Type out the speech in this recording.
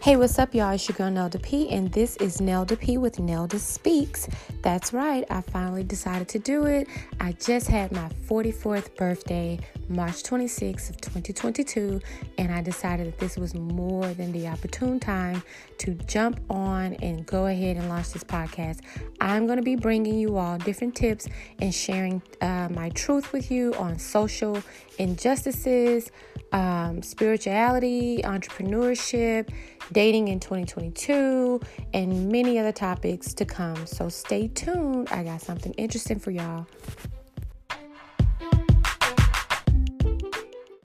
Hey, what's up, y'all? It's your girl Nelda P, and this is Nelda P with Nelda Speaks. That's right, I finally decided to do it. I just had my 44th birthday, March 26th of 2022, and I decided that this was more than the opportune time to jump on and go ahead and launch this podcast. I'm going to be bringing you all different tips and sharing uh, my truth with you on social injustices, um, spirituality, entrepreneurship dating in 2022, and many other topics to come. So stay tuned. I got something interesting for y'all.